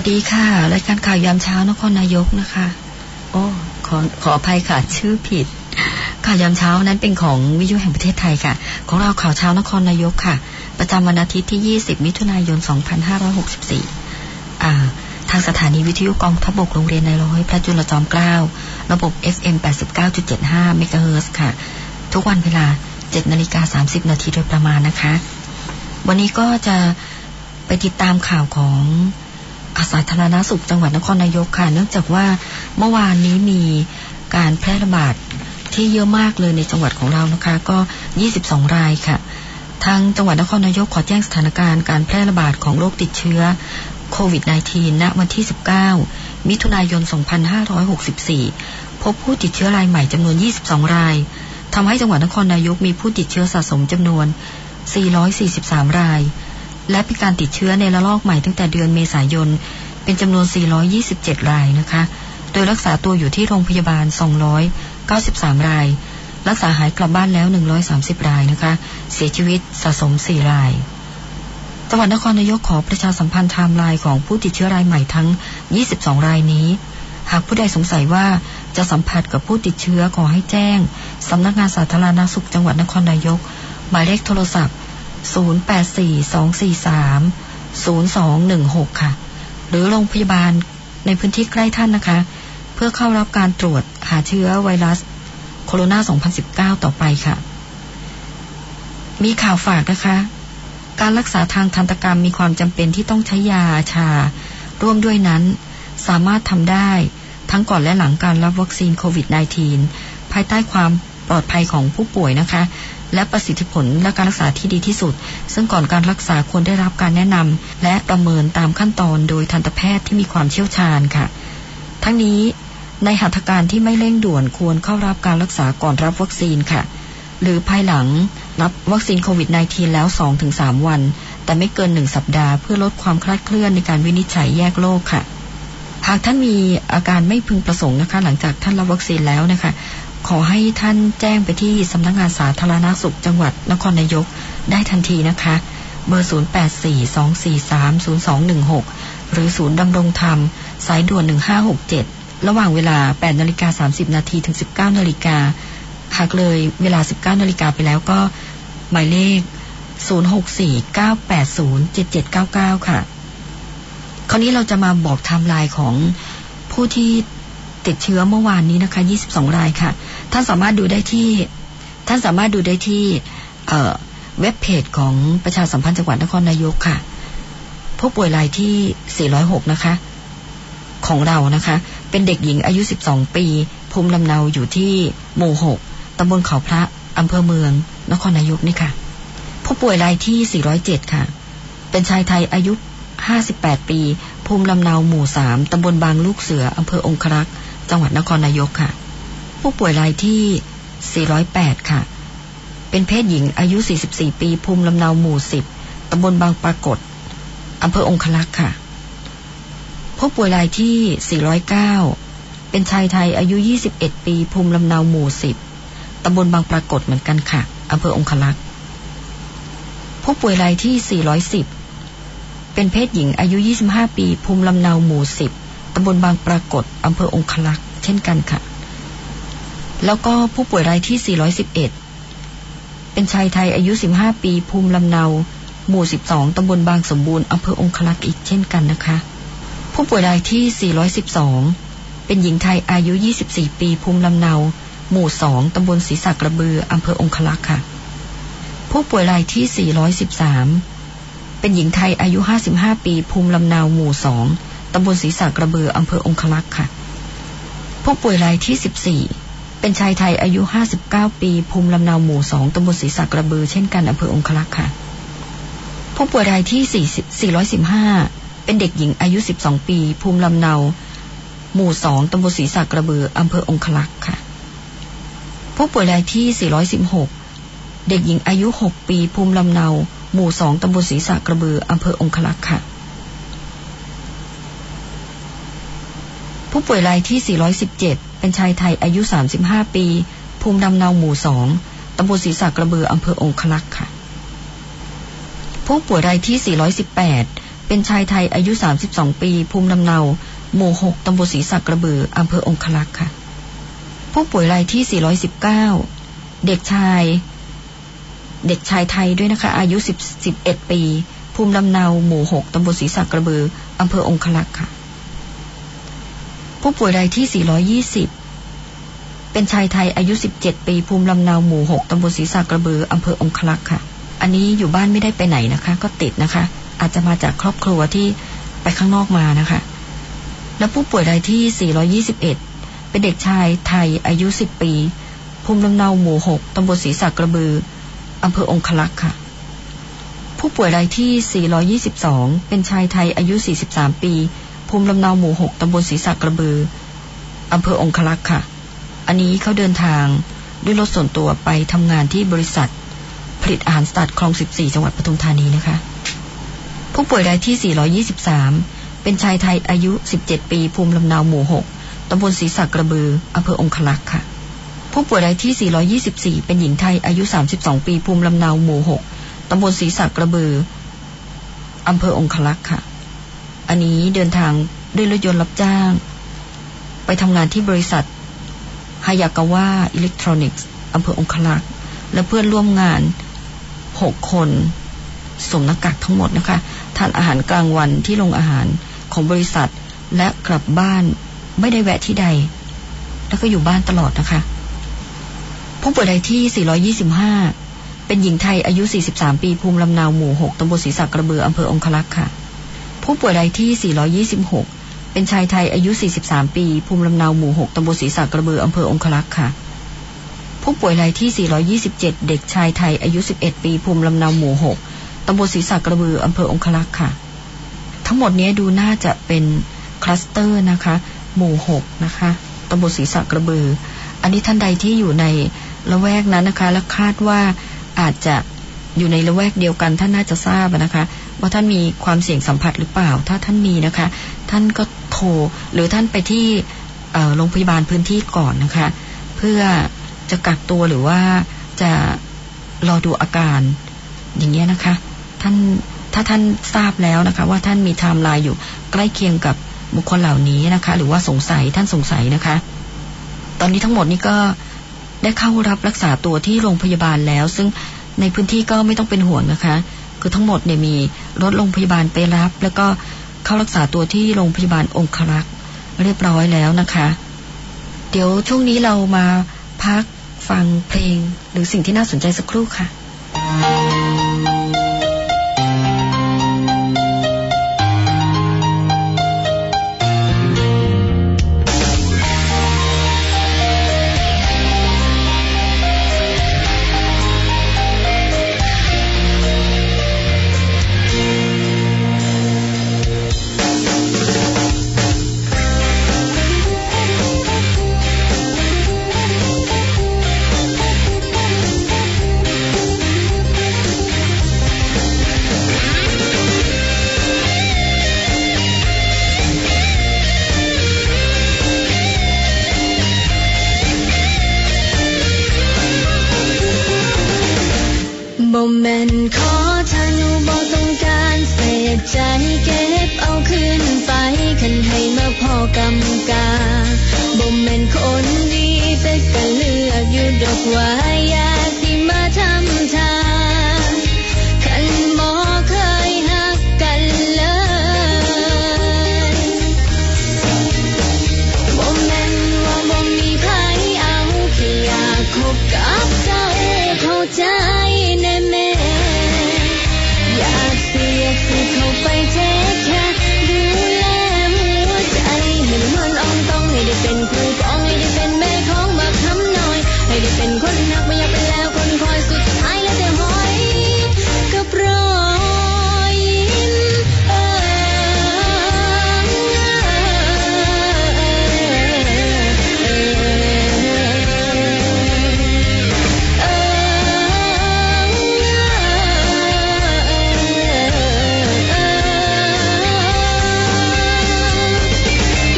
วัสดีค่ะรายการข่าวยามเช้านครนายกนะคะ โอ้ขอขออภัยค่ะ ชื่อผิด ข่าวยามเช้านั้นเป็นของวิทยุแห่งประเทศไทยค่ะ ของเราข่าวเช้านครนายกค่ะ ประจำวันอาทิตย์ที่ 20 มิถุนายน 2564 อ่า ทางสถานีวิทยุกองทัพบกโรงเรียนในร้อยพระจุลจอมเกล้าระบบ FM 89.75เมกะเฮิร์ค่ะ ทุกวันเวลา 7นาฬิกา30 นาทีโดยประมาณนะคะ วันนี้ก็จะไปติดตามข่าวของอา สาธารณสุขจังหวัดนครนายกค่ะ เนื่องจากว่าเมื่อวานนี้มีการแพร่ระบาดที่เยอะมากเลยในจังหวัดของเรานะคะ ก็ 22 รายค่ะ ทางจังหวัดนครนายกขอแจ้งสถานการณ์การแพร่ระบาดของโรคติดเชื้อโควิด -19 ณ วันที่ 19 มิถุนายน 2564 พบผู้ติดเชื้อรายใหม่จำนวน 22 ราย ทำให้จังหวัดนครนายกมีผู้ติดเชื้อสะสมจำนวน 443 ราย และมีการติดเชื้อในระลอกใหม่ตั้งแต่เดือนเมษายน เป็นจำนวน 427 รายนะคะ โดยรักษาตัวอยู่ที่โรงพยาบาล 293 ราย รักษาหายกลับบ้านแล้ว 130 รายนะคะ เสียชีวิตสะสม 4 ราย จังหวัดนครนายกขอประชาสัมพันธ์ไทม์ไลน์ของผู้ติดเชื้อรายใหม่ทั้ง 22 รายนี้หากผู้ใดสงสัยว่าจะสัมผัสกับผู้ติดเชื้อขอให้แจ้ง สำนักงานสาธารณสุขจังหวัดนครนายก หมายเลขโทรศัพท์ 0842430216 ค่ะ หรือโรงพยาบาลในพื้นที่ใกล้ท่านนะคะ เพื่อเข้ารับการตรวจหาเชื้อไวรัสโคโรนา2019 ต่อไปค่ะ มีข่าวฝากนะคะ การรักษาทางทันตกรรมมีความจำเป็นที่ต้องใช้ยาชา ร่วมด้วยนั้น สามารถทำได้ทั้งก่อนและหลังการรับวัคซีนโควิด -19 ภายใต้ความปลอดภัยของผู้ป่วยนะคะ และประสิทธิผลและการรักษาที่ดีที่สุด ซึ่งก่อนการรักษาควรได้รับการแนะนำและประเมินตามขั้นตอนโดยทันตแพทย์ที่มีความเชี่ยวชาญค่ะ ทั้งนี้ในหัตถการที่ไม่เร่งด่วนควรเข้ารับการรักษาก่อนรับวัคซีนค่ะ หรือภายหลังรับวัคซีนโควิด -19 แล้ว 2-3 วัน แต่ไม่เกิน 1 สัปดาห์เพื่อลดความคลาดเคลื่อนในการวินิจฉัยแยกโรคค่ะ หากท่านมีอาการไม่พึงประสงค์นะคะ หลังจากท่านรับวัคซีนแล้วนะคะ ขอให้ท่านแจ้งไปที่สำนักงานสาธารณาสุขจังหวัดนครนายกได้ทันทีนะคะ เบอร์ 0842430216 หรือศูนย์ดำรงธรรม สายด่วน 1567 ระหว่างเวลา 8นาฬิกา30 นาทีถึง 19นาฬิกาหากเลยเวลา 19นาฬิกาไปแล้วก็หมายเลข 0649807799 ค่ะ คราวนี้เราจะมาบอกไทม์ไลน์ของผู้ที่ ติดเชื้อเมื่อวานนี้นะคะ 22 รายค่ะ ท่านสามารถดูได้ที่ ท่านสามารถดูได้ที่เว็บเพจของประชาสัมพันธ์จังหวัดนครนายกค่ะ ผู้ป่วยรายที่ 406 นะคะ ของเรานะคะ เป็นเด็กหญิงอายุ 12 ปี ภูมิลำเนาอยู่ที่หมู่ 6 ตำบลเขาพระ อำเภอเมือง นครนายกนี่ค่ะ ผู้ป่วยรายที่ 407 ค่ะ เป็นชายไทยอายุ 58 ปี ภูมิลำเนาหมู่ 3 ตำบลบางลูกเสือ อำเภอองครักษ์ จังหวัดนครนายกค่ะ ผู้ป่วยรายที่ 408 ค่ะ เป็นเพศหญิงอายุ 44 ปี ภูมิลำเนาหมู่ 10ตำบลบางปรากฏอำเภอองครักษ์ค่ะ ผู้ป่วยรายที่ 409 เป็นชายไทยอายุ 21 ปี ภูมิลำเนาหมู่ 10ตำบลบางปรากฏเหมือนกันค่ะอำเภอองคลักษ์ผู้ป่วยรายที่ 410 เป็นเพศหญิงอายุ 25 ปี ภูมิลำเนาหมู่ 10ำบลบางปรากฏอำเภอองคลักษ์เช่นกันค่ะ แล้วก็ผู้ป่วยรายที่ 411 เป็นชายไทยอายุ 15 ปี ภูมิลำเนา หมู่ 12 ตำบลบางสมบูรณ์อำเภอองคลักษ์อีกเช่นกันนะคะ ผู้ป่วยรายที่ 412 เป็นหญิงไทยอายุ 24 ปี ภูมิลำเนา หมู่ 2 ตำบลศรีสักระเบืออำเภอองคลักษ์ค่ะ ผู้ป่วยรายที่ 413 เป็นหญิงไทยอายุ 55 ปี ภูมิลำเนา หมู่ 2 ตำบลศรีสักระเบืออำเภอองคลักษ์ค่ะ ผู้ป่วยรายที่ 14 เป็นชายไทยอายุ 59 ปี ภูมิลำเนาหมู่2ตำบลศรีสักระเบือเช่นกันอำเภอองคลักษ์ค่ะ ผู้ป่วยรายที่415 เป็นเด็กหญิงอายุ 12 ปี ภูมิลำเนา หมู่สองตำบลศรีสักระเบืออำเภอองคลักษ์ค่ะ ผู้ป่วยรายที่ 416 เด็กหญิงอายุ 6 ปี ภูมิลำเนา หมู่สองตำบลศรีสักระเบืออำเภอองคลักษ์ค่ะ ผู้ป่วยรายที่ 417 เป็นชายไทยอายุ 35 ปี ภูมิลำเนาหมู่สองตำบลศรีสักระเบืออำเภอองคลักษ์ค่ะ ผู้ป่วยรายที่ 418 เป็นชายไทยอายุ 32 ปี ภูมิลำเนา หมู่ 6 ตำบลศรีสักกระเบืออำเภอองคลักษ์ค่ะ ผู้ป่วยรายที่ 419 เด็กชาย เด็กชายไทยด้วยนะคะ อายุ 10 11 ปี ภูมิลำเนา หมู่ 6 ตำบลศรีสักกระเบืออำเภอองคลักษ์ค่ะ ผู้ป่วยรายที่ 420 เป็นชายไทยอายุ 17 ปี ภูมิลำเนาหมู่ 6 ตำบลศรีสักกระบือ อำเภอองคลักษ์ค่ะ อันนี้อยู่บ้านไม่ได้ไปไหนนะคะ ก็ติดนะคะ อาจจะมาจากครอบครัวที่ไปข้างนอกมานะคะ แล้วผู้ป่วยรายที่ 421 เป็นเด็กชายไทยอายุ 10 ปี ภูมิลำเนาหมู่ 6 ตำบลศรีสักกระบือ อำเภอองคลักษ์ค่ะ ผู้ป่วยรายที่ 422 เป็นชายไทยอายุ 43 ปี ภูมิลำเนาหมู่6ตำบลศรีสักกระบืออำเภอองคลักษ์ค่ะ อันนี้เขาเดินทางด้วยรถส่วนตัวไปทำงานที่บริษัท ผลิตอาหารสตัดคลอง 14 จังหวัดปทุมธานีนะคะ ผู้ป่วยรายที่ 423 เป็นชายไทยอายุ 17 ปี ภูมิลำเนาหมู่ 6ตำบลศรีสักกระบืออำเภอองคลักษ์ค่ะ ผู้ป่วยรายที่ 424 เป็นหญิงไทยอายุ 32 ปี ภูมิลำเนาหมู่ 6ตำบลศรีสักกระบืออำเภอองคลักษ์ค่ะ อันนี้เดินทางด้วยรถยนต์รับจ้าง ไปทำงานที่บริษัทฮายากาวะอิเล็กทรอนิกส์อำเภอองคลักษ์และเพื่อนร่วมงาน6คนสวมหน้ากากทั้งหมดนะคะ ทานอาหารกลางวันที่โรงอาหารของบริษัทและกลับบ้านไม่ได้แวะที่ใด แล้วก็อยู่บ้านตลอดนะคะ ผู้ป่วยรายที่ 425 เป็นหญิงไทยอายุ 43 ปีภูมิลำนาวหมู่ 6ตำบลศรีสักกระเบืออำเภอองคลักษ์ค่ะ ผู้ป่วยรายที่ 426 เป็นชายไทยอายุ 43 ปี ภูมิลำเนาหมู่ 6 ตำบลศรีสักกระเบืออำเภอองคลักษ์ค่ะ ผู้ป่วยรายที่ 427 เด็กชายไทยอายุ 11 ปี ภูมิลำเนาหมู่ 6 ตำบลศรีสักกระเบืออำเภอองคลักษ์ค่ะ ทั้งหมดนี้ดูน่าจะเป็นคลัสเตอร์นะคะ หมู่ 6 นะคะตำบลศรีสักกระเบือ อันนี้ท่านใดที่อยู่ในละแวกนั้นนะคะ และคาดว่าอาจจะอยู่ในละแวกเดียวกันท่านน่าจะทราบนะคะ ว่าท่านมีความเสี่ยงสัมผัสหรือเปล่า ถ้าท่านมีนะคะ ท่านก็โทรหรือท่านไปที่โรงพยาบาลพื้นที่ก่อนนะคะ เพื่อจะกักตัวหรือว่าจะรอดูอาการอย่างเงี้ยนะคะ ท่านถ้าท่านทราบแล้วนะคะ ว่าท่านมีไทม์ไลน์อยู่ใกล้เคียงกับบุคคลเหล่านี้นะคะ หรือว่าสงสัยท่านสงสัยนะคะ ตอนนี้ทั้งหมดนี้ก็ได้เข้ารับรักษาตัวที่โรงพยาบาลแล้ว ซึ่งในพื้นที่ก็ไม่ต้องเป็นห่วงนะคะ คือทั้งหมดเนี่ยมีรถโรงพยาบาลไปรับ แล้วก็เข้ารักษาตัวที่โรงพยาบาลองครักษ์เรียบร้อยแล้วนะคะ เดี๋ยวช่วงนี้เรามาพักฟังเพลงหรือสิ่งที่น่าสนใจสักครู่ค่ะ ให้ได้เป็นนักไม่อยากเป็นแล้วคนคอยสุดท้ายแล้วแต่หอยกับรอยยิ้มเอ่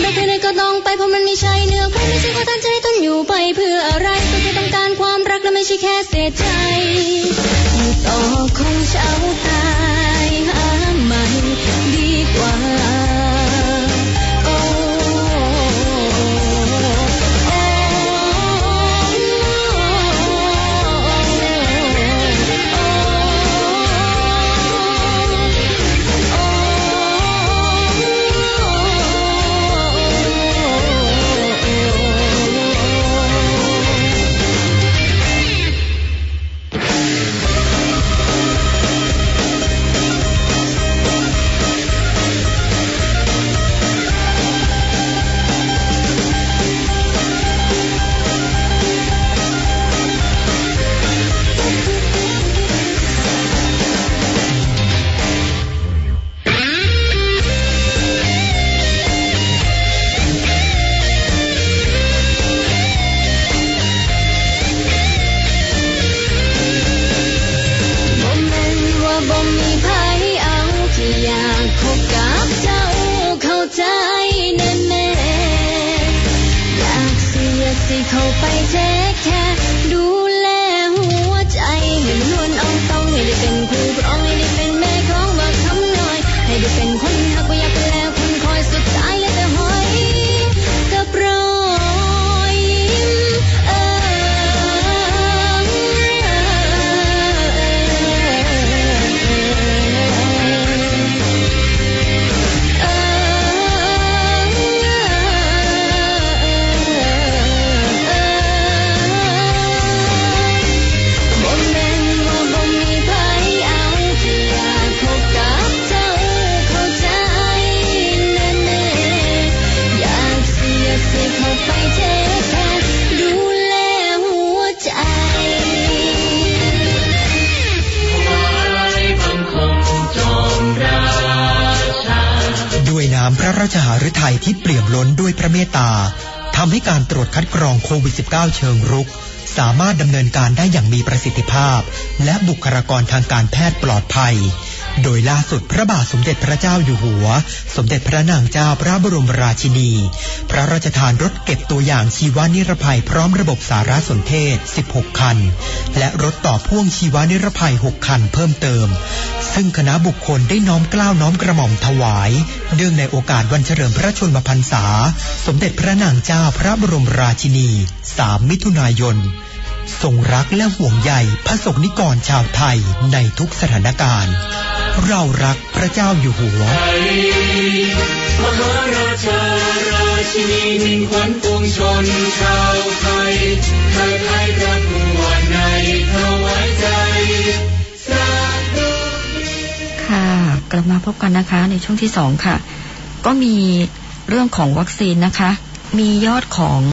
ไม่เคยไหนก็ต้องไปเพราะมันไม่ใช่เนื้อคู่ไม่ใช่ขอตั้งใจต้นอยู่ไปเพื่ออะไร ไม่ใช่แค่เสียใจอยู่ต่อคงเช้าตายหาใหม่ดีกว่า สิอยากสิเข้าไปเทคแค่ ระราชหฤทัยที่เปี่ยมล้นด้วยพระเมตตาทำให้การตรวจคัดกรองโควิด -19 เชิงรุก สามารถดำเนินการได้อย่างมีประสิทธิภาพ และบุคลากรทางการแพทย์ปลอดภัย โดยล่าสุดพระบาทสมเด็จพระเจ้าอยู่หัว สมเด็จพระนางเจ้าพระบรมราชินี พระราชทานรถเก็บตัวอย่างชีวานิรภัยพร้อมระบบสารสนเทศ 16 คัน และรถต่อพ่วงชีวานิรภัย 6 คันเพิ่มเติม ซึ่งคณะบุคคลได้น้อมเกล้าน้อมกระหม่อมถวาย เนื่องในโอกาสวันเฉลิมพระชนมพรรษา สมเด็จพระนางเจ้าพระบรมราชินี 3 มิถุนายน ทรงรักและห่วงใยพระสงฆ์นิกรชาวไทยในทุกสถานการณ์ เรารักพระเจ้าอยู่หัว มหาราชาราชินีมิ่งขวัญปวงชนชาวไทยไทยไทยรักหัวในถวายใจสาธุค่ะ กลับมาพบกันนะคะในช่วงที่สองค่ะ ก็มีเรื่องของวัคซีนนะคะ มียอดของ